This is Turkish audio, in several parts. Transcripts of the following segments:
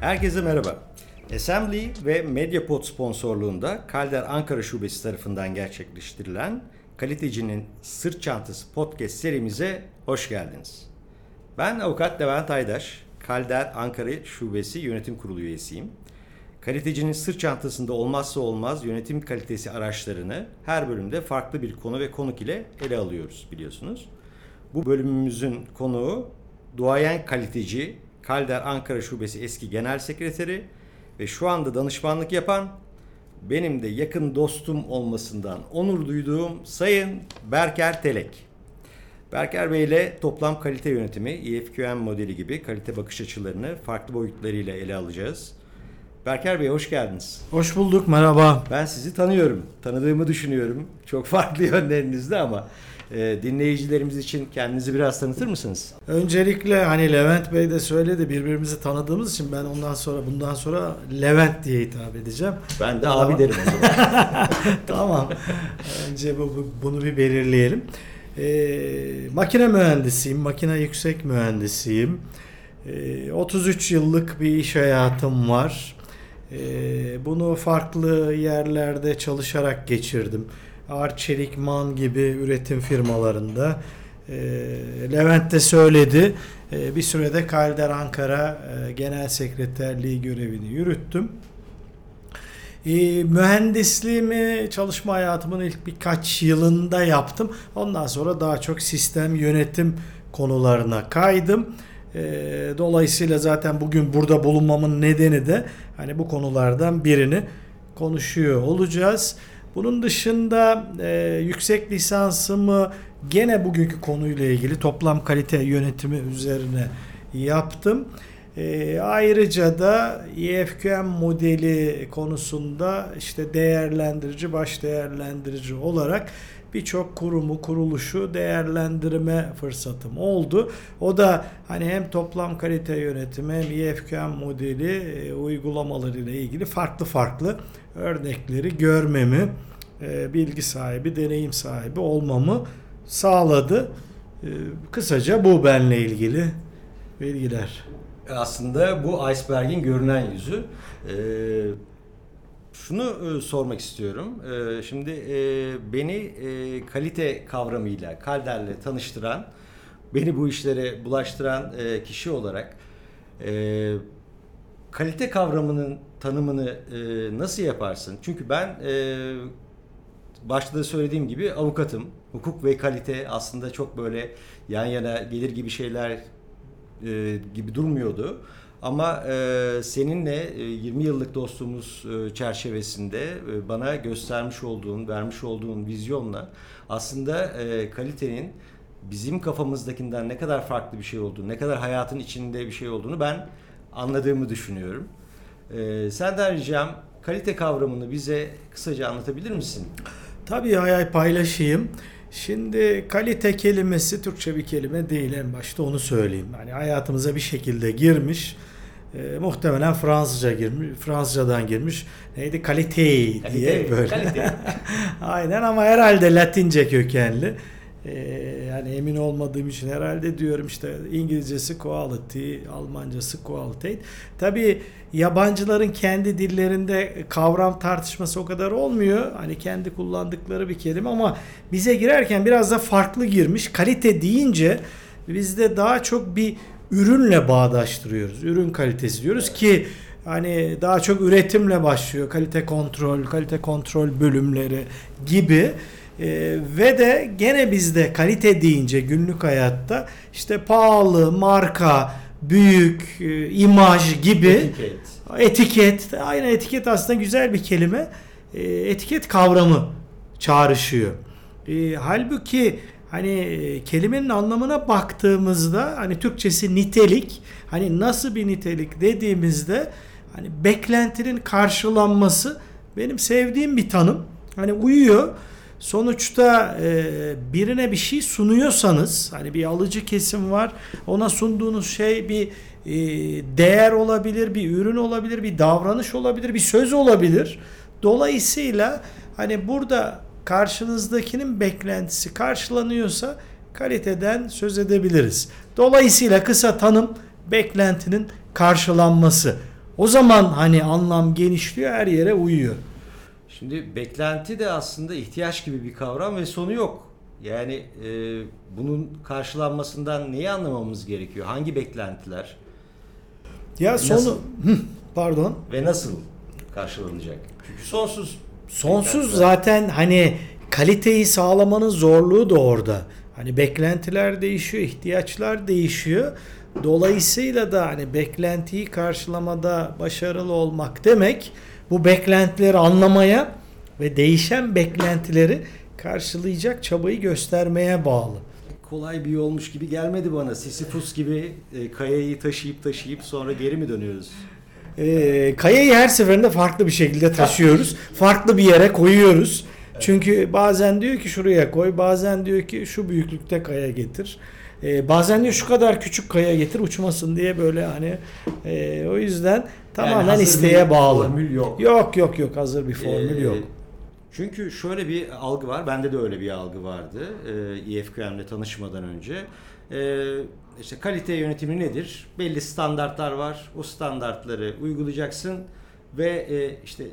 Herkese merhaba. Assembly ve Mediapod sponsorluğunda Kalder Ankara Şubesi tarafından gerçekleştirilen Kalitecinin Sırt Çantası podcast serimize hoş geldiniz. Ben avukat Levent Aydaş, Kalder Ankara Şubesi Yönetim Kurulu üyesiyim. Kalitecinin sırt çantasında olmazsa olmaz yönetim kalitesi araçlarını her bölümde farklı bir konu ve konuk ile ele alıyoruz biliyorsunuz. Bu bölümümüzün konuğu duayen kaliteci Kalder Ankara Şubesi eski genel sekreteri ve şu anda danışmanlık yapan benim de yakın dostum olmasından onur duyduğum Sayın Berker Telek. Berker Bey ile toplam kalite yönetimi, EFQM modeli gibi kalite bakış açılarını farklı boyutlarıyla ele alacağız. Berker Bey hoş geldiniz. Hoş bulduk, merhaba. Ben sizi tanıyorum, tanıdığımı düşünüyorum. Çok farklı yönlerinizde ama e, dinleyicilerimiz için kendinizi biraz tanıtır mısınız? Öncelikle hani Levent Bey de söyledi birbirimizi tanıdığımız için ben ondan sonra bundan sonra Levent diye hitap edeceğim. Ben de Tamam. abi derim o zaman. tamam. Önce bu, bu- bunu bir belirleyelim. Ee, makine mühendisiyim, makine yüksek mühendisiyim. Ee, 33 yıllık bir iş hayatım var. Ee, bunu farklı yerlerde çalışarak geçirdim. Arçelik, Man gibi üretim firmalarında. Ee, Levent de söyledi. Ee, bir sürede Kalder Ankara e, Genel Sekreterliği görevini yürüttüm. E, mühendisliğimi çalışma hayatımın ilk birkaç yılında yaptım. Ondan sonra daha çok sistem yönetim konularına kaydım. E, dolayısıyla zaten bugün burada bulunmamın nedeni de hani bu konulardan birini konuşuyor olacağız. Bunun dışında e, yüksek lisansımı gene bugünkü konuyla ilgili toplam kalite yönetimi üzerine yaptım. E, ayrıca da EFQM modeli konusunda işte değerlendirici, baş değerlendirici olarak birçok kurumu, kuruluşu değerlendirme fırsatım oldu. O da hani hem toplam kalite yönetimi hem EFQM modeli e, uygulamaları ile ilgili farklı farklı örnekleri görmemi, e, bilgi sahibi, deneyim sahibi olmamı sağladı. E, kısaca bu benle ilgili bilgiler. Aslında bu iceberg'in görünen yüzü. Ee, şunu e, sormak istiyorum. Ee, şimdi e, beni e, kalite kavramıyla, Kalder'le tanıştıran, beni bu işlere bulaştıran e, kişi olarak e, kalite kavramının tanımını e, nasıl yaparsın? Çünkü ben e, başta da söylediğim gibi avukatım. Hukuk ve kalite aslında çok böyle yan yana gelir gibi şeyler e, gibi durmuyordu. Ama e, seninle e, 20 yıllık dostluğumuz e, çerçevesinde e, bana göstermiş olduğun, vermiş olduğun vizyonla aslında e, kalitenin bizim kafamızdakinden ne kadar farklı bir şey olduğunu, ne kadar hayatın içinde bir şey olduğunu ben anladığımı düşünüyorum. E, senden ricam kalite kavramını bize kısaca anlatabilir misin? Tabii hay hay paylaşayım. Şimdi kalite kelimesi Türkçe bir kelime değil en başta onu söyleyeyim. Yani hayatımıza bir şekilde girmiş. E, muhtemelen Fransızca girmiş, Fransızcadan girmiş. Neydi? Kalite diye böyle. kalite. Aynen ama herhalde Latince kökenli. E, yani emin olmadığım için herhalde diyorum işte İngilizcesi quality, Almancası quality. Tabii yabancıların kendi dillerinde kavram tartışması o kadar olmuyor. Hani kendi kullandıkları bir kelime ama bize girerken biraz da farklı girmiş. Kalite deyince bizde daha çok bir ürünle bağdaştırıyoruz. Ürün kalitesi diyoruz ki hani daha çok üretimle başlıyor. Kalite kontrol, kalite kontrol bölümleri gibi. Ee, ve de gene bizde kalite deyince günlük hayatta işte pahalı, marka, büyük, e, imaj gibi Etiket. etiket, aynı etiket aslında güzel bir kelime. E, etiket kavramı çağrışıyor. E, halbuki hani e, kelimenin anlamına baktığımızda hani Türkçesi nitelik, hani nasıl bir nitelik dediğimizde hani beklentinin karşılanması benim sevdiğim bir tanım. Hani uyuyor. Sonuçta e, birine bir şey sunuyorsanız hani bir alıcı kesim var ona sunduğunuz şey bir e, değer olabilir, bir ürün olabilir, bir davranış olabilir, bir söz olabilir. Dolayısıyla hani burada karşınızdakinin beklentisi karşılanıyorsa kaliteden söz edebiliriz. Dolayısıyla kısa tanım beklentinin karşılanması. O zaman hani anlam genişliyor, her yere uyuyor. Şimdi beklenti de aslında ihtiyaç gibi bir kavram ve sonu yok. Yani e, bunun karşılanmasından neyi anlamamız gerekiyor? Hangi beklentiler Ya sonu Nasıl? Hı, pardon. ve nasıl karşılanacak? Çünkü sonsuz. Sonsuz zaten hani kaliteyi sağlamanın zorluğu da orada. Hani beklentiler değişiyor, ihtiyaçlar değişiyor. Dolayısıyla da hani beklentiyi karşılamada başarılı olmak demek bu beklentileri anlamaya ve değişen beklentileri karşılayacak çabayı göstermeye bağlı. Kolay bir yolmuş gibi gelmedi bana. Sisyphus gibi e, kayayı taşıyıp taşıyıp sonra geri mi dönüyoruz? Ee, kayayı her seferinde farklı bir şekilde taşıyoruz. farklı bir yere koyuyoruz. Çünkü bazen diyor ki şuraya koy, bazen diyor ki şu büyüklükte kaya getir. Ee, bazen diyor şu kadar küçük kaya getir uçmasın diye böyle hani e, o yüzden Yani tamamen hazır isteğe bir bağlı. Formül yok. Yok yok yok hazır bir formül Ee, yok. Çünkü şöyle bir algı var. Bende de öyle bir algı vardı. E, EFQM'le tanışmadan önce. E, işte kalite yönetimi nedir? Belli standartlar var. O standartları uygulayacaksın ve e, işte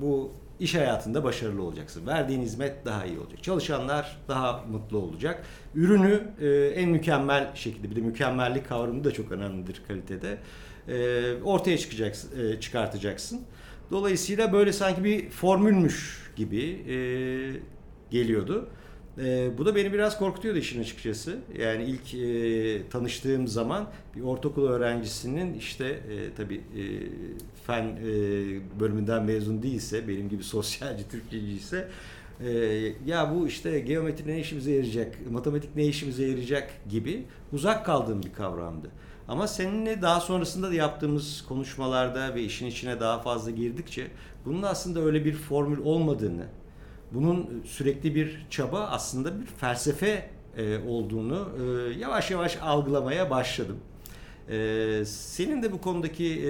bu iş hayatında başarılı olacaksın. Verdiğin hizmet daha iyi olacak. Çalışanlar daha mutlu olacak. Ürünü e, en mükemmel şekilde bir de mükemmellik kavramı da çok önemlidir kalitede. E, ortaya çıkacaksın, e, çıkartacaksın. Dolayısıyla böyle sanki bir formülmüş gibi geliyordu. E, bu da beni biraz korkutuyordu işin açıkçası. Yani ilk e, tanıştığım zaman bir ortaokul öğrencisinin işte e, tabii e, fen e, bölümünden mezun değilse, benim gibi sosyalci, Türkçeci ise e, ya bu işte geometri ne işimize yarayacak, matematik ne işimize yarayacak gibi uzak kaldığım bir kavramdı. Ama seninle daha sonrasında da yaptığımız konuşmalarda ve işin içine daha fazla girdikçe bunun aslında öyle bir formül olmadığını, bunun sürekli bir çaba aslında bir felsefe e, olduğunu e, yavaş yavaş algılamaya başladım. E, senin de bu konudaki e,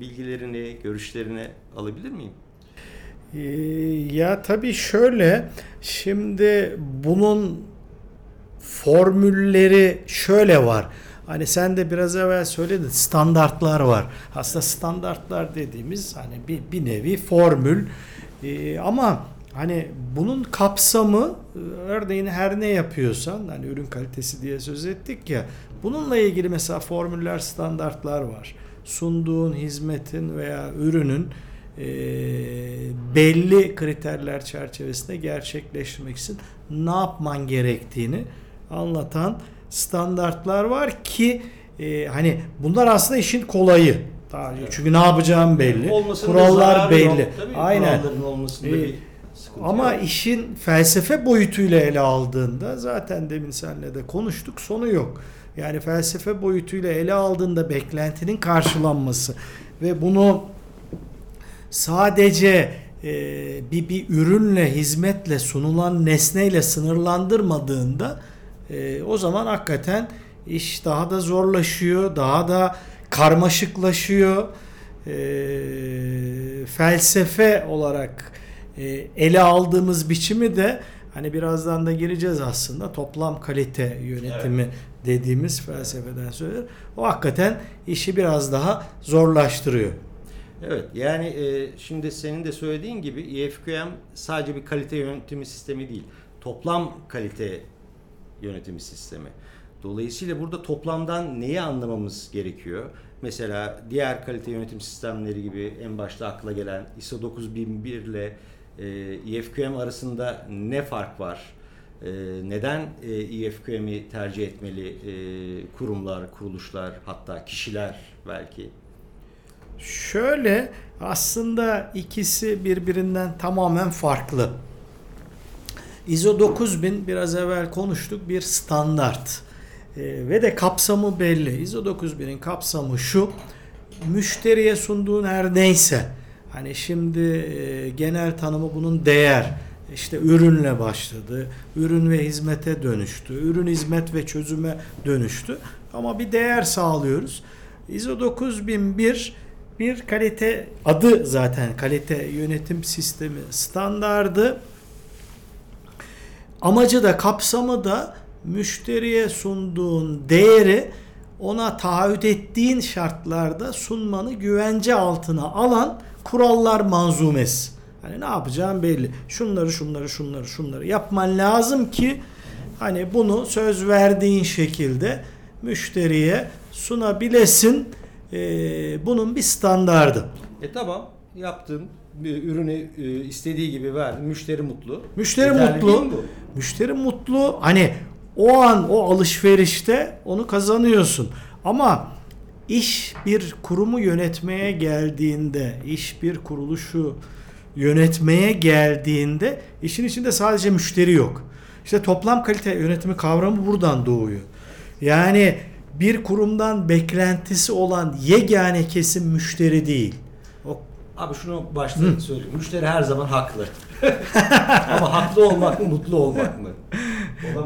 bilgilerini, görüşlerini alabilir miyim? Ee, ya tabii şöyle şimdi bunun formülleri şöyle var. Hani sen de biraz evvel söyledin standartlar var. Aslında standartlar dediğimiz hani bir, bir nevi formül Ee, ama hani bunun kapsamı e, örneğin her ne yapıyorsan hani ürün kalitesi diye söz ettik ya bununla ilgili mesela formüller standartlar var. Sunduğun hizmetin veya ürünün e, belli kriterler çerçevesinde gerçekleştirmek için ne yapman gerektiğini anlatan standartlar var ki e, hani bunlar aslında işin kolayı. Daha, Evet. Çünkü ne yapacağım belli. Olmasının Kurallar belli. yok. Tabii, Aynen. Olmasında Ee, bir Ama yok. işin felsefe boyutuyla ele aldığında zaten demin seninle de konuştuk sonu yok. Yani felsefe boyutuyla ele aldığında beklentinin karşılanması ve bunu sadece e, bir bir ürünle, hizmetle, sunulan nesneyle sınırlandırmadığında e, o zaman hakikaten iş daha da zorlaşıyor, daha da karmaşıklaşıyor. E, felsefe olarak e, ele aldığımız biçimi de hani birazdan da gireceğiz aslında toplam kalite yönetimi dediğimiz felsefeden söylüyor. O hakikaten işi biraz daha zorlaştırıyor. Evet yani e, şimdi senin de söylediğin gibi EFQM sadece bir kalite yönetimi sistemi değil. Toplam kalite yönetimi sistemi. Dolayısıyla burada toplamdan neyi anlamamız gerekiyor? Mesela diğer kalite yönetim sistemleri gibi en başta akla gelen ISO 9001 ile e, EFQM arasında ne fark var? E, neden e, tercih etmeli e, kurumlar, kuruluşlar, hatta kişiler belki? Şöyle aslında ikisi birbirinden tamamen farklı. ISO 9000 biraz evvel konuştuk bir standart Ee, ve de kapsamı belli. ISO 9000'in kapsamı şu müşteriye sunduğun her neyse hani şimdi e, genel tanımı bunun değer işte ürünle başladı. Ürün ve hizmete dönüştü. Ürün hizmet ve çözüme dönüştü. Ama bir değer sağlıyoruz. ISO 9001 bir kalite adı zaten kalite yönetim sistemi standardı amacı da kapsamı da müşteriye sunduğun değeri ona taahhüt ettiğin şartlarda sunmanı güvence altına alan kurallar manzumesi. Hani ne yapacağım belli. Şunları şunları şunları şunları yapman lazım ki hani bunu söz verdiğin şekilde müşteriye sunabilesin. Ee, bunun bir standardı. E tamam yaptın bir ürünü e, istediği gibi verdin. Müşteri mutlu. Müşteri Yeterli mutlu. Müşteri mutlu. Hani o an o alışverişte onu kazanıyorsun. Ama iş bir kurumu yönetmeye geldiğinde, iş bir kuruluşu yönetmeye geldiğinde işin içinde sadece müşteri yok. İşte toplam kalite yönetimi kavramı buradan doğuyor. Yani bir kurumdan beklentisi olan yegane kesim müşteri değil. O Abi şunu başta söyleyeyim. Müşteri her zaman haklı. Ama haklı olmak mı, mutlu olmak mı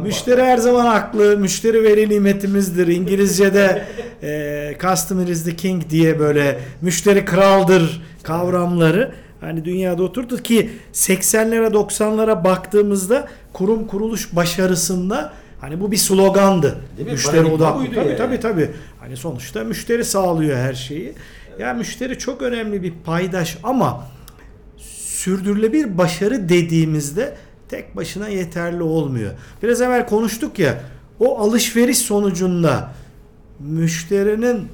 Müşteri her zaman haklı. Müşteri veri nimetimizdir. İngilizce'de e, customer is the king diye böyle müşteri kraldır kavramları hani dünyada oturdu ki 80'lere 90'lara baktığımızda kurum kuruluş başarısında hani bu bir slogandı. Değil mi? Müşteri odaklı. Tabii yani. tabii tabii. Hani sonuçta müşteri sağlıyor her şeyi. Ya müşteri çok önemli bir paydaş ama sürdürülebilir başarı dediğimizde tek başına yeterli olmuyor. Biraz evvel konuştuk ya o alışveriş sonucunda müşterinin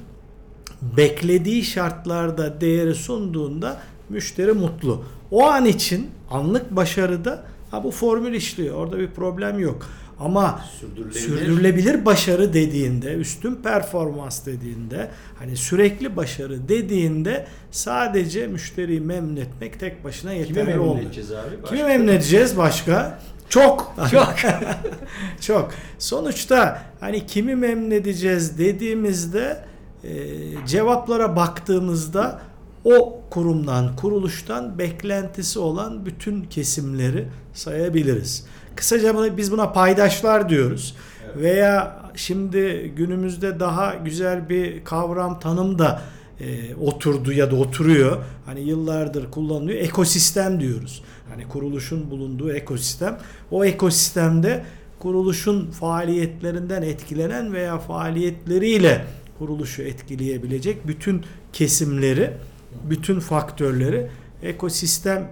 beklediği şartlarda değeri sunduğunda müşteri mutlu. O an için anlık başarıda ha bu formül işliyor. Orada bir problem yok. Ama Sürdürülebilir. sürdürülebilir başarı dediğinde, üstün performans dediğinde, hani sürekli başarı dediğinde sadece müşteriyi memnun etmek tek başına Kimi yeterli memnun olmuyor. edeceğiz abi? Başka? Kimi memnun edeceğiz başka? Çok. Çok. Çok. Sonuçta hani kimi memnun edeceğiz dediğimizde e, cevaplara baktığımızda o kurumdan, kuruluştan beklentisi olan bütün kesimleri sayabiliriz. Kısaca biz buna paydaşlar diyoruz. Evet. Veya şimdi günümüzde daha güzel bir kavram tanım da e, oturdu ya da oturuyor. Hani yıllardır kullanılıyor. Ekosistem diyoruz. Hani kuruluşun bulunduğu ekosistem. O ekosistemde kuruluşun faaliyetlerinden etkilenen veya faaliyetleriyle kuruluşu etkileyebilecek bütün kesimleri, bütün faktörleri ekosistem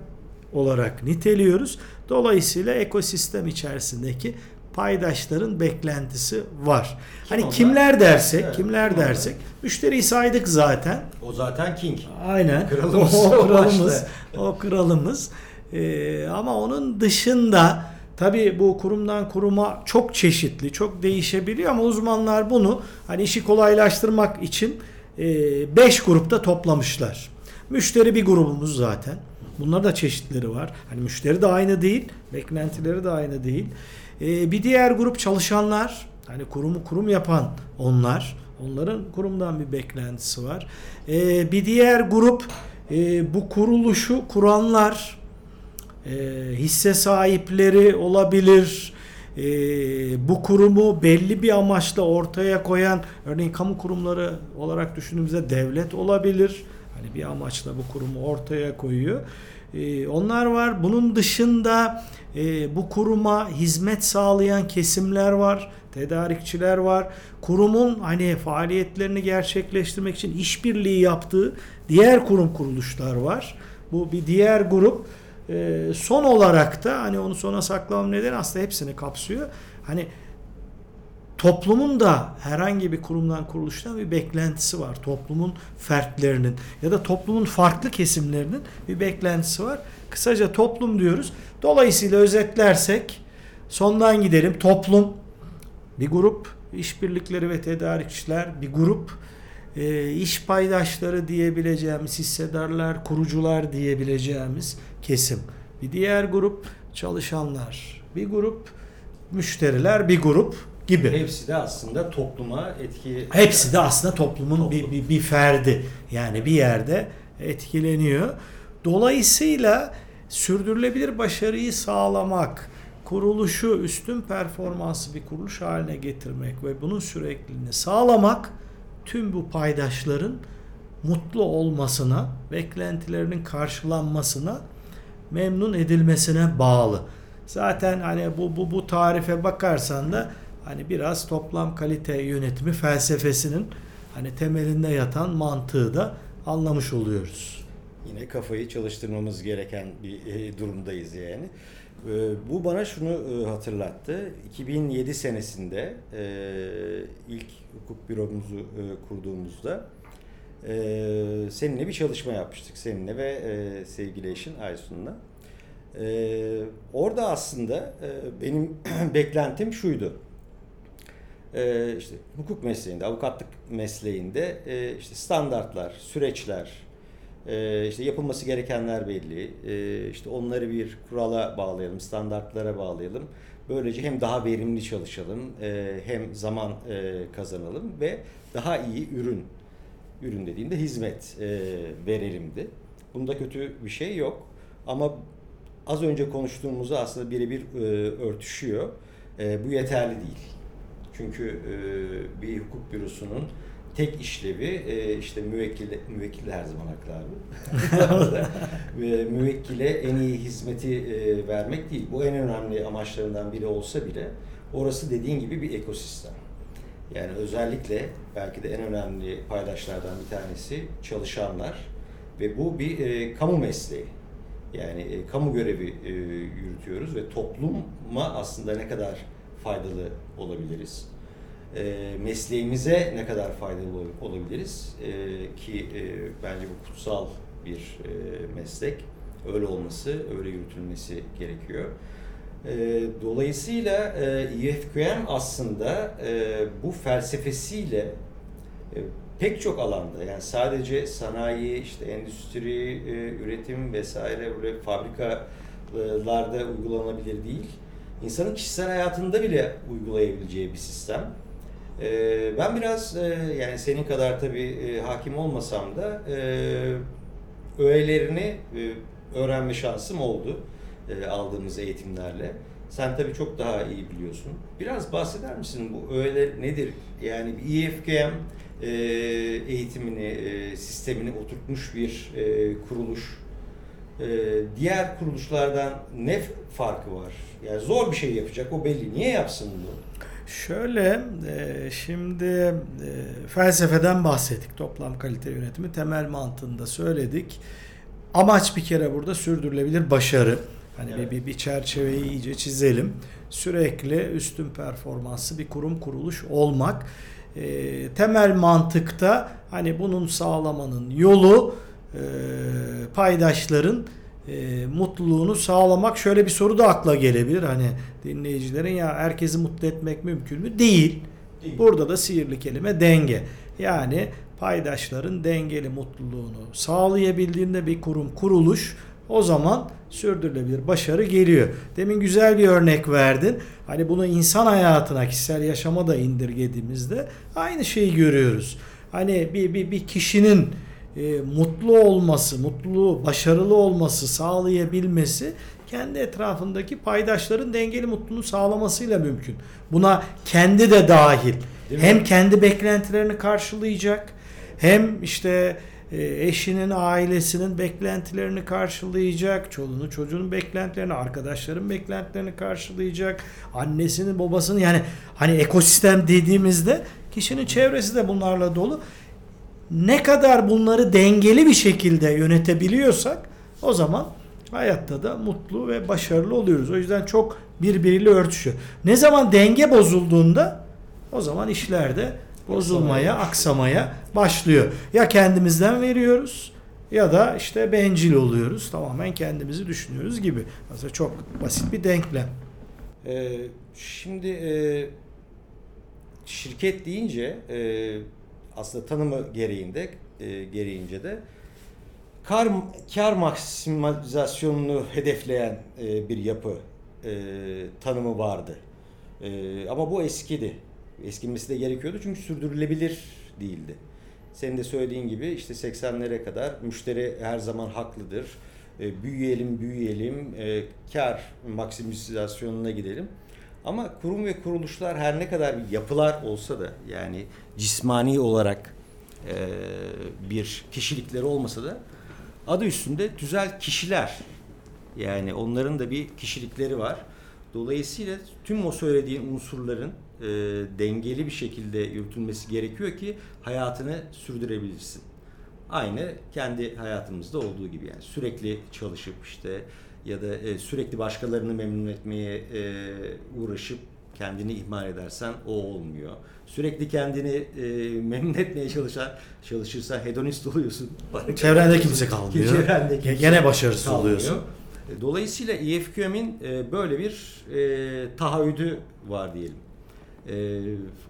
olarak niteliyoruz. Dolayısıyla ekosistem içerisindeki paydaşların beklentisi var. Kim hani onlar? kimler dersek, Evet, kimler kim onlar? dersek müşteriyi saydık zaten. O zaten king. Aynen. Kralımız o, o kralımız. o kralımız. Ee, ama onun dışında tabii bu kurumdan kuruma çok çeşitli, çok değişebiliyor ama uzmanlar bunu hani işi kolaylaştırmak için 5 grupta toplamışlar. Müşteri bir grubumuz zaten. Bunlar da çeşitleri var. Hani müşteri de aynı değil, beklentileri de aynı değil. Ee, bir diğer grup çalışanlar. Hani kurumu kurum yapan onlar. Onların kurumdan bir beklentisi var. Ee, bir diğer grup e, bu kuruluşu kuranlar, e, hisse sahipleri olabilir. E, bu kurumu belli bir amaçla ortaya koyan, örneğin kamu kurumları olarak düşündüğümüzde devlet olabilir. Hani bir amaçla bu kurumu ortaya koyuyor. E, onlar var. Bunun dışında e, bu kuruma hizmet sağlayan kesimler var, tedarikçiler var. Kurumun hani faaliyetlerini gerçekleştirmek için işbirliği yaptığı diğer kurum kuruluşlar var. Bu bir diğer grup. E, son olarak da hani onu sona saklamam nedeni aslında hepsini kapsıyor. Hani toplumun da herhangi bir kurumdan kuruluştan bir beklentisi var. Toplumun fertlerinin ya da toplumun farklı kesimlerinin bir beklentisi var. Kısaca toplum diyoruz. Dolayısıyla özetlersek sondan gidelim. Toplum bir grup işbirlikleri ve tedarikçiler bir grup e, iş paydaşları diyebileceğimiz hissedarlar, kurucular diyebileceğimiz kesim. Bir diğer grup çalışanlar, bir grup müşteriler, bir grup gibi. Hepsi de aslında topluma etki Hepsi de aslında toplumun Toplum. bir, bir, bir ferdi. Yani bir yerde etkileniyor. Dolayısıyla sürdürülebilir başarıyı sağlamak, kuruluşu üstün performanslı bir kuruluş haline getirmek ve bunun sürekliliğini sağlamak tüm bu paydaşların mutlu olmasına, beklentilerinin karşılanmasına, memnun edilmesine bağlı. Zaten hani bu bu bu tarife bakarsan da hani biraz toplam kalite yönetimi felsefesinin hani temelinde yatan mantığı da anlamış oluyoruz. Yine kafayı çalıştırmamız gereken bir e, durumdayız yani. E, Bu bana şunu e, hatırlattı. 2007 senesinde ilk hukuk büromuzu kurduğumuzda seninle bir çalışma yapmıştık. Seninle ve sevgili eşin Aysun'la. Orada aslında benim beklentim şuydu. E, işte hukuk mesleğinde, avukatlık mesleğinde e, işte standartlar, süreçler, e, işte yapılması gerekenler belli. E, işte onları bir kurala bağlayalım, standartlara bağlayalım. Böylece hem daha verimli çalışalım, e, hem zaman e, kazanalım ve daha iyi ürün, ürün dediğimde hizmet e, verelimdi. Bunda kötü bir şey yok. Ama az önce konuştuğumuzu aslında birebir e, örtüşüyor. E, bu yeterli değil. Çünkü e, bir hukuk bürosunun tek işlevi e, işte müvekkil müvekkil her zaman haklı abi. Ve müvekkile en iyi hizmeti e, vermek değil. Bu en önemli amaçlarından biri olsa bile orası dediğin gibi bir ekosistem. Yani özellikle belki de en önemli paydaşlardan bir tanesi çalışanlar ve bu bir e, kamu mesleği. Yani e, kamu görevi e, yürütüyoruz ve topluma aslında ne kadar faydalı olabiliriz? E, mesleğimize ne kadar faydalı ol- olabiliriz? E, ki e, bence bu kutsal bir e, meslek. Öyle olması, öyle yürütülmesi gerekiyor. E, dolayısıyla e, EFQM aslında e, bu felsefesiyle e, pek çok alanda yani sadece sanayi, işte endüstri, e, üretim vesaire böyle fabrikalarda uygulanabilir değil. İnsanın kişisel hayatında bile uygulayabileceği bir sistem. E, ben biraz e, yani senin kadar tabii e, hakim olmasam da e, öğelerini öğrenme şansım oldu aldığımız eğitimlerle. Sen tabii çok daha iyi biliyorsun. Biraz bahseder misin bu öğeler nedir? Yani bir EFKM eğitimini, sistemini oturtmuş bir kuruluş. E, diğer kuruluşlardan ne farkı var? Yani zor bir şey yapacak, o belli. Niye yapsın bunu? Şöyle e, şimdi e, felsefeden bahsettik. Toplam kalite yönetimi temel mantığında söyledik. Amaç bir kere burada sürdürülebilir başarı. Hani Evet. bir, bir, bir çerçeveyi iyice çizelim. Sürekli üstün performanslı bir kurum kuruluş olmak. E, temel mantıkta hani bunun sağlamanın yolu e, paydaşların e, mutluluğunu sağlamak şöyle bir soru da akla gelebilir hani dinleyicilerin ya herkesi mutlu etmek mümkün mü? Değil. Değil. Burada da sihirli kelime denge. Yani paydaşların dengeli mutluluğunu sağlayabildiğinde bir kurum kuruluş o zaman sürdürülebilir başarı geliyor. Demin güzel bir örnek verdin. Hani bunu insan hayatına, kişisel yaşama da indirgediğimizde aynı şeyi görüyoruz. Hani bir bir, bir kişinin e, mutlu olması, mutluluğu, başarılı olması, sağlayabilmesi kendi etrafındaki paydaşların dengeli mutluluğu sağlamasıyla mümkün. Buna kendi de dahil. Değil mi? hem kendi beklentilerini karşılayacak, hem işte e, eşinin, ailesinin beklentilerini karşılayacak, çoluğunu, çocuğunun beklentilerini, arkadaşların beklentilerini karşılayacak, annesinin, babasının yani hani ekosistem dediğimizde kişinin çevresi de bunlarla dolu ne kadar bunları dengeli bir şekilde yönetebiliyorsak o zaman hayatta da mutlu ve başarılı oluyoruz. O yüzden çok birbiriyle örtüşüyor. Ne zaman denge bozulduğunda o zaman işlerde bozulmaya, aksamaya başlıyor. Ya kendimizden veriyoruz ya da işte bencil oluyoruz. Tamamen kendimizi düşünüyoruz gibi. Aslında çok basit bir denklem. Ee, şimdi e, şirket deyince e, aslında tanımı gereğinde e, gereğince de kar kar maksimizasyonunu hedefleyen e, bir yapı e, tanımı vardı. E, ama bu eskidi. Eskimesi de gerekiyordu çünkü sürdürülebilir değildi. Senin de söylediğin gibi işte 80'lere kadar müşteri her zaman haklıdır. E, büyüyelim, büyüyelim, e, kar maksimizasyonuna gidelim. Ama kurum ve kuruluşlar her ne kadar bir yapılar olsa da yani cismani olarak e, bir kişilikleri olmasa da adı üstünde güzel kişiler. Yani onların da bir kişilikleri var. Dolayısıyla tüm o söylediğin unsurların e, dengeli bir şekilde yürütülmesi gerekiyor ki hayatını sürdürebilirsin. Aynı kendi hayatımızda olduğu gibi yani sürekli çalışıp işte ya da e, sürekli başkalarını memnun etmeye e, uğraşıp kendini ihmal edersen o olmuyor. Sürekli kendini e, memnun etmeye çalışan çalışırsan hedonist oluyorsun. Çevrende kimse kalmıyor. Çevrende kimse Gene başarısız kalmıyor. oluyorsun. E, Dolayısıyla EFQM'in e, böyle bir e, taahhüdü var diyelim. E,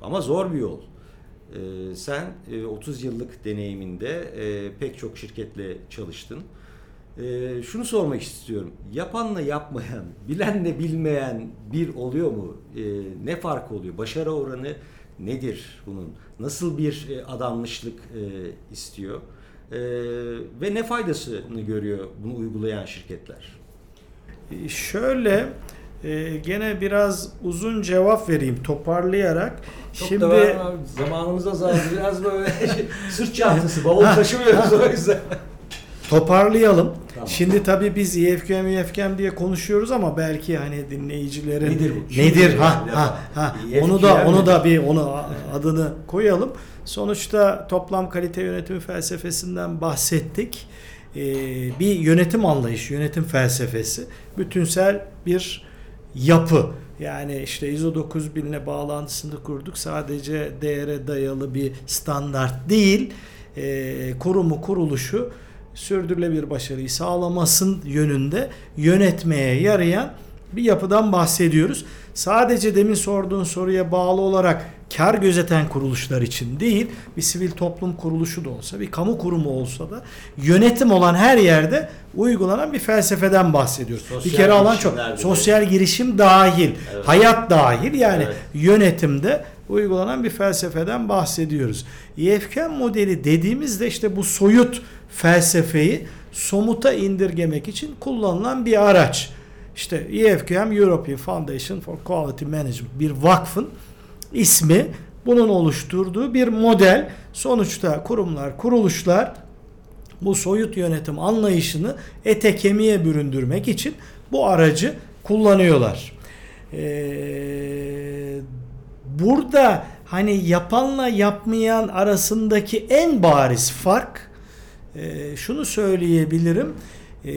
ama zor bir yol. E, sen e, 30 yıllık deneyiminde e, pek çok şirketle çalıştın. E, şunu sormak istiyorum. Yapanla yapmayan, bilenle bilmeyen bir oluyor mu? E, ne fark oluyor? Başarı oranı nedir bunun? Nasıl bir e, adanmışlık e, istiyor? E, ve ne faydasını görüyor bunu uygulayan şirketler? Şöyle e, gene biraz uzun cevap vereyim toparlayarak. Çok Şimdi da var abi, zamanımız azaldı. Biraz böyle sırt çantası, bavul taşımıyoruz o yüzden. toparlayalım. Tamam. Şimdi tabii biz EFKM, EFKM diye konuşuyoruz ama belki hani dinleyicilerin Nedir bu? nedir ha ha ha onu da onu da bir onu adını koyalım. Sonuçta toplam kalite yönetimi felsefesinden bahsettik. Ee, bir yönetim anlayışı, yönetim felsefesi, bütünsel bir yapı. Yani işte ISO 9000 ile bağlantısını kurduk. Sadece değere dayalı bir standart değil. Ee, kurumu, kuruluşu sürdürülebilir başarıyı sağlamasın yönünde yönetmeye yarayan bir yapıdan bahsediyoruz. Sadece demin sorduğun soruya bağlı olarak kar gözeten kuruluşlar için değil, bir sivil toplum kuruluşu da olsa, bir kamu kurumu olsa da yönetim olan her yerde uygulanan bir felsefeden bahsediyoruz. Sosyal bir kere alan çok. Sosyal girişim dahil, Evet. hayat dahil yani Evet. yönetimde uygulanan bir felsefeden bahsediyoruz. EFKM modeli dediğimizde işte bu soyut felsefeyi somuta indirgemek için kullanılan bir araç. İşte EFKM European Foundation for Quality Management bir vakfın ismi bunun oluşturduğu bir model. Sonuçta kurumlar, kuruluşlar bu soyut yönetim anlayışını ete kemiğe büründürmek için bu aracı kullanıyorlar. Ee, burada hani yapanla yapmayan arasındaki en bariz fark e, şunu söyleyebilirim. E,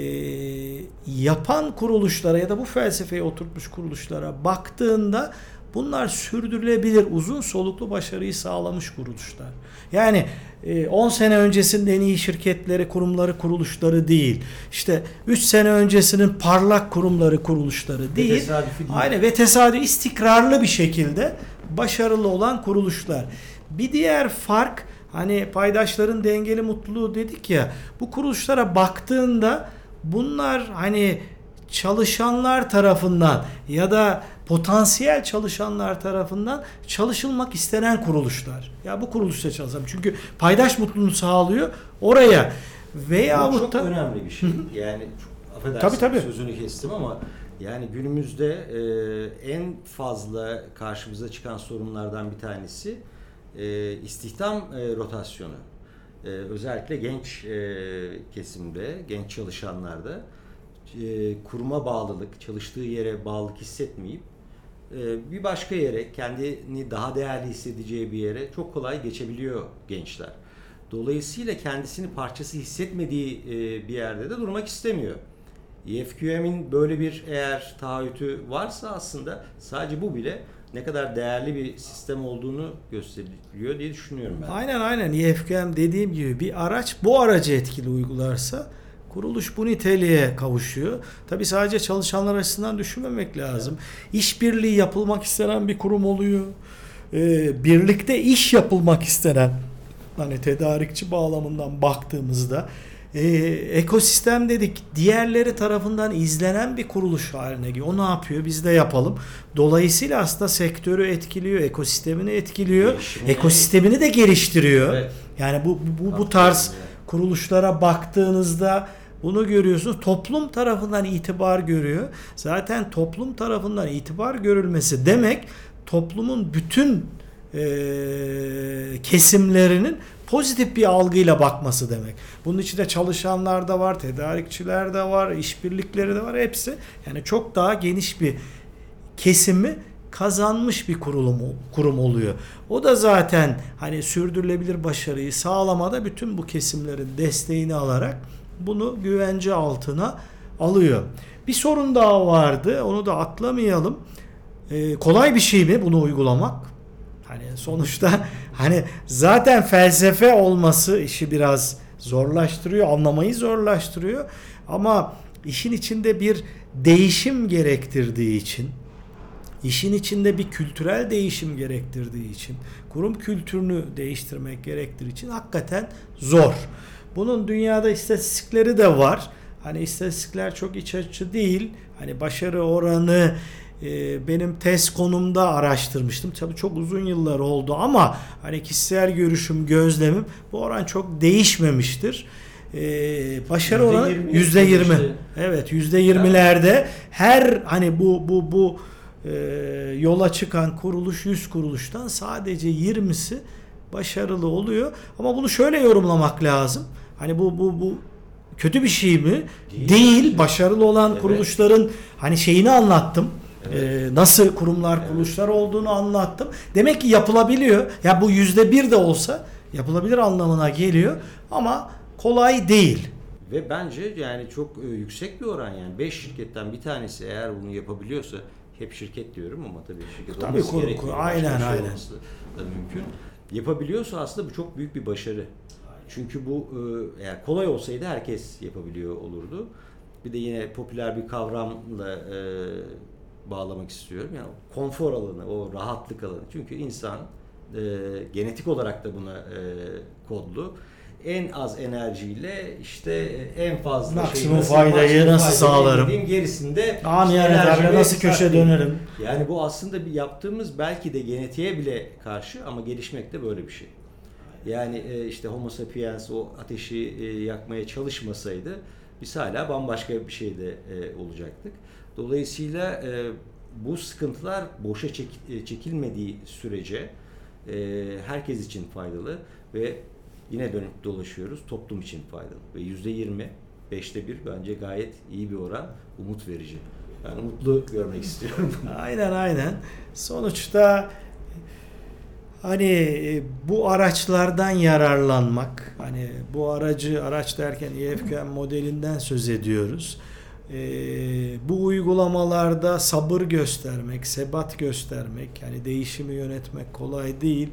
yapan kuruluşlara ya da bu felsefeyi oturtmuş kuruluşlara baktığında bunlar sürdürülebilir uzun soluklu başarıyı sağlamış kuruluşlar. Yani e, 10 sene öncesinin en iyi şirketleri, kurumları, kuruluşları değil. İşte 3 sene öncesinin parlak kurumları, kuruluşları değil. tesadüfi değil. Aynen ve tesadüf istikrarlı bir şekilde başarılı olan kuruluşlar. Bir diğer fark hani paydaşların dengeli mutluluğu dedik ya bu kuruluşlara baktığında bunlar hani çalışanlar tarafından ya da potansiyel çalışanlar tarafından çalışılmak istenen kuruluşlar. Ya bu kuruluşta çalışalım. Çünkü paydaş mutluluğunu sağlıyor oraya Bu veyahut çok da önemli bir şey. Yani çok, affedersin Tabii, tabii. sözünü kestim ama yani günümüzde e, en fazla karşımıza çıkan sorunlardan bir tanesi e, istihdam e, rotasyonu. E, özellikle genç e, kesimde, genç çalışanlarda e, kuruma bağlılık, çalıştığı yere bağlılık hissetmeyip e, bir başka yere, kendini daha değerli hissedeceği bir yere çok kolay geçebiliyor gençler. Dolayısıyla kendisini parçası hissetmediği e, bir yerde de durmak istemiyor. EFQM'in böyle bir eğer taahhütü varsa aslında sadece bu bile ne kadar değerli bir sistem olduğunu gösteriyor diye düşünüyorum ben. Aynen aynen EFKM dediğim gibi bir araç bu aracı etkili uygularsa kuruluş bu niteliğe kavuşuyor. Tabi sadece çalışanlar açısından düşünmemek lazım. İşbirliği yapılmak istenen bir kurum oluyor. Ee, birlikte iş yapılmak istenen hani tedarikçi bağlamından baktığımızda e, ekosistem dedik diğerleri tarafından izlenen bir kuruluş haline geliyor. O ne yapıyor? Biz de yapalım. Dolayısıyla aslında sektörü etkiliyor, ekosistemini etkiliyor. Gelişimi- Ekosistemini de geliştiriyor. Evet. Yani bu bu, bu, bu tarz kuruluşlara baktığınızda bunu görüyorsunuz. Toplum tarafından itibar görüyor. Zaten toplum tarafından itibar görülmesi demek toplumun bütün eee, kesimlerinin pozitif bir algıyla bakması demek. Bunun içinde çalışanlar da var, tedarikçiler de var, işbirlikleri de var hepsi. Yani çok daha geniş bir kesimi kazanmış bir kurum kurum oluyor. O da zaten hani sürdürülebilir başarıyı sağlamada bütün bu kesimlerin desteğini alarak bunu güvence altına alıyor. Bir sorun daha vardı. Onu da atlamayalım. Ee, kolay bir şey mi bunu uygulamak? Hani sonuçta hani zaten felsefe olması işi biraz zorlaştırıyor, anlamayı zorlaştırıyor. Ama işin içinde bir değişim gerektirdiği için işin içinde bir kültürel değişim gerektirdiği için, kurum kültürünü değiştirmek gerektiği için hakikaten zor. Bunun dünyada istatistikleri de var. Hani istatistikler çok iç açıcı değil. Hani başarı oranı benim test konumda araştırmıştım. Tabii çok uzun yıllar oldu ama hani kişisel görüşüm, gözlemim bu oran çok değişmemiştir. Ee, başarı Yüzde oranı yirmi yüzde yirmi. Evet yüzde yirmilerde her hani bu bu bu e, yola çıkan kuruluş 100 kuruluştan sadece 20'si başarılı oluyor. Ama bunu şöyle yorumlamak lazım. Hani bu bu bu kötü bir şey mi? Değil. Değil. Başarılı olan Evet. kuruluşların hani şeyini anlattım. Ee, nasıl kurumlar, kuruluşlar olduğunu anlattım. Demek ki yapılabiliyor. Ya bu yüzde bir de olsa yapılabilir anlamına geliyor. Ama kolay değil. Ve bence yani çok e, yüksek bir oran yani 5 şirketten bir tanesi eğer bunu yapabiliyorsa hep şirket diyorum ama tabii şirket Tabii, olması kur- gerekiyor. bir aynen, şey aynen. olması da mümkün. Yapabiliyorsa aslında bu çok büyük bir başarı. Çünkü bu e, eğer kolay olsaydı herkes yapabiliyor olurdu. Bir de yine popüler bir kavramla e, bağlamak istiyorum. Yani konfor alanı, o rahatlık alanı. Çünkü insan e, genetik olarak da buna e, kodlu. En az enerjiyle işte en fazla Maksimum nasıl- faydayı nasıl sağlarım? dediğim gerisinde Amiyane işte nasıl köşe dönerim? Yani bu aslında bir yaptığımız belki de genetiğe bile karşı ama gelişmek de böyle bir şey. Yani e, işte Homo sapiens o ateşi e, yakmaya çalışmasaydı biz hala bambaşka bir şeyde e, olacaktık. Dolayısıyla e, bu sıkıntılar boşa çek- e, çekilmediği sürece e, herkes için faydalı ve yine dönüp dolaşıyoruz toplum için faydalı. Ve yüzde yirmi, beşte bir bence gayet iyi bir oran, umut verici. Ben umutlu görmek istiyorum. Aynen aynen. Sonuçta hani e, bu araçlardan yararlanmak, hani bu aracı araç derken EFQM modelinden söz ediyoruz. E, bu uygulamalarda sabır göstermek, sebat göstermek, yani değişimi yönetmek kolay değil.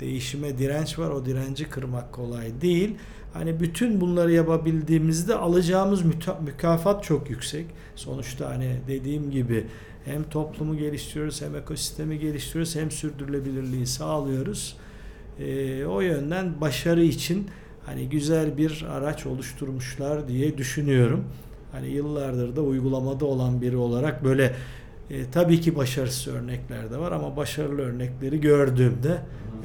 Değişime direnç var, o direnci kırmak kolay değil. Hani bütün bunları yapabildiğimizde alacağımız mükafat çok yüksek. Sonuçta hani dediğim gibi hem toplumu geliştiriyoruz hem ekosistemi geliştiriyoruz hem sürdürülebilirliği sağlıyoruz. Ee, o yönden başarı için hani güzel bir araç oluşturmuşlar diye düşünüyorum. Hani yıllardır da uygulamada olan biri olarak böyle e, tabii ki başarısız örnekler de var ama başarılı örnekleri gördüğümde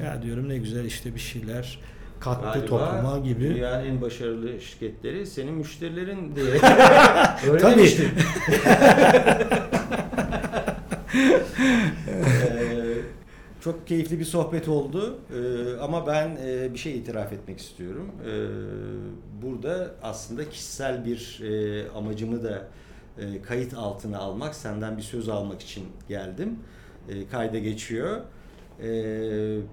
ya diyorum ne güzel işte bir şeyler kattı Galiba topluma gibi. Dünyanın en başarılı şirketleri senin müşterilerin diye. Tabii. Öğrenmiştim. Çok keyifli bir sohbet oldu Ee, ama ben e, bir şey itiraf etmek istiyorum. Ee, burada aslında kişisel bir e, amacımı da e, kayıt altına almak, senden bir söz almak için geldim. E, kayda geçiyor. E,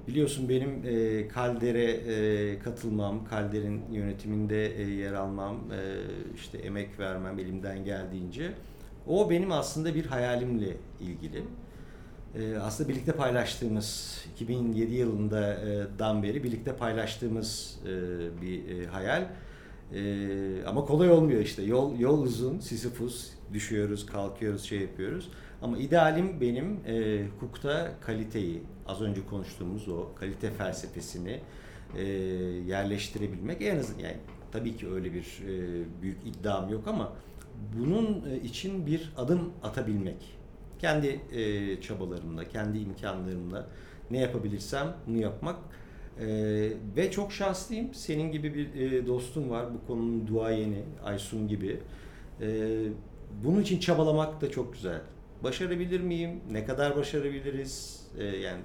biliyorsun benim e, Kalder'e e, katılmam, Kalder'in yönetiminde e, yer almam, e, işte emek vermem elimden geldiğince. O benim aslında bir hayalimle ilgili. E, aslında birlikte paylaştığımız 2007 yılından beri birlikte paylaştığımız e, bir e, hayal. E, ama kolay olmuyor işte. Yol yol uzun, Sisyphus, düşüyoruz, kalkıyoruz, şey yapıyoruz. Ama idealim benim e, hukukta kaliteyi, az önce konuştuğumuz o kalite felsefesini yerleştirebilmek. En azından yani tabii ki öyle bir büyük iddiam yok ama bunun için bir adım atabilmek. Kendi e, çabalarımla, kendi imkanlarımla ne yapabilirsem bunu yapmak. E, ve çok şanslıyım. Senin gibi bir e, dostum var. Bu konunun duayeni Aysun gibi. E, bunun için çabalamak da çok güzel. Başarabilir miyim? Ne kadar başarabiliriz? E, yani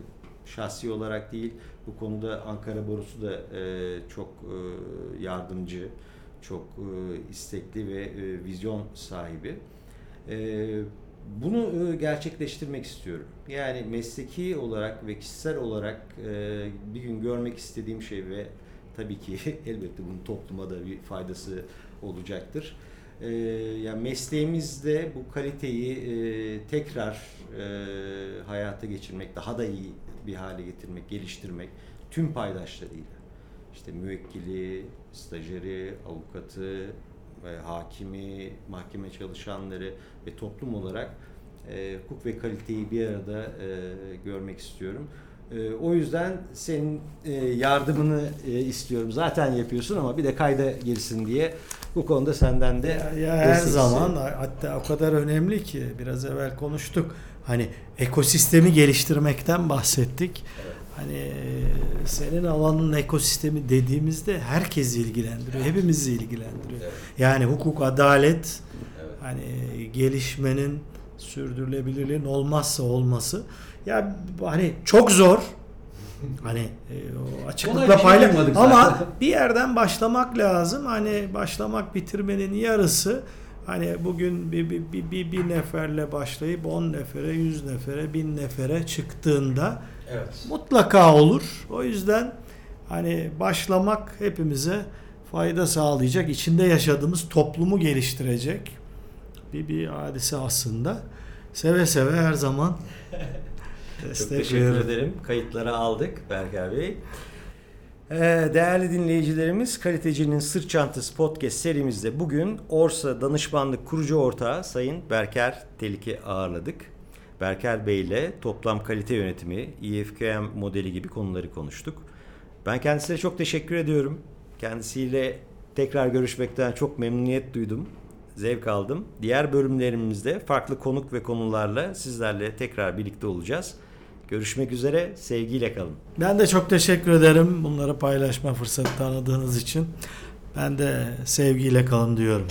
şahsi olarak değil. Bu konuda Ankara Borusu da e, çok e, yardımcı, çok e, istekli ve e, vizyon sahibi. E, Bunu e, gerçekleştirmek istiyorum. Yani mesleki olarak ve kişisel olarak e, bir gün görmek istediğim şey ve tabii ki elbette bunun topluma da bir faydası olacaktır. E, yani mesleğimizde bu kaliteyi tekrar hayata geçirmek, daha da iyi bir hale getirmek, geliştirmek tüm paydaşlarıyla. İşte müvekkili, stajyeri, avukatı, ve hakimi, mahkeme çalışanları ve toplum olarak e, hukuk ve kaliteyi bir arada e, görmek istiyorum. E, o yüzden senin e, yardımını e, istiyorum. Zaten yapıyorsun ama bir de kayda girsin diye bu konuda senden de Ya, ya her zaman hatta o kadar önemli ki biraz evvel konuştuk. Hani ekosistemi geliştirmekten bahsettik. Hani senin alanın ekosistemi dediğimizde herkes ilgilendiriyor. Hepimizi ilgilendiriyor. Evet. Yani hukuk, adalet Evet. hani gelişmenin sürdürülebilirliğin olmazsa olması. Ya hani çok zor. Hani e, açıklıkla şey paylaş yapmadık ama zaten. bir yerden başlamak lazım. Hani başlamak bitirmenin yarısı. Hani bugün bir, bir, bir, bir, bir neferle başlayıp 10 nefere, 100 nefere, 1000 nefere çıktığında Evet. mutlaka olur. O yüzden hani başlamak hepimize fayda sağlayacak, içinde yaşadığımız toplumu geliştirecek bir bir hadise aslında. Seve seve her zaman Çok teşekkür veririm. ederim. Kayıtları aldık Berker Bey. Ee, değerli dinleyicilerimiz, Kalitecinin Sırt Çantası Podcast serimizde bugün Orsa Danışmanlık Kurucu Ortağı Sayın Berker Telik'i ağırladık. Berker Bey ile toplam kalite yönetimi, EFQM modeli gibi konuları konuştuk. Ben kendisine çok teşekkür ediyorum. Kendisiyle tekrar görüşmekten çok memnuniyet duydum. Zevk aldım. Diğer bölümlerimizde farklı konuk ve konularla sizlerle tekrar birlikte olacağız. Görüşmek üzere, sevgiyle kalın. Ben de çok teşekkür ederim bunları paylaşma fırsatı tanıdığınız için. Ben de sevgiyle kalın diyorum.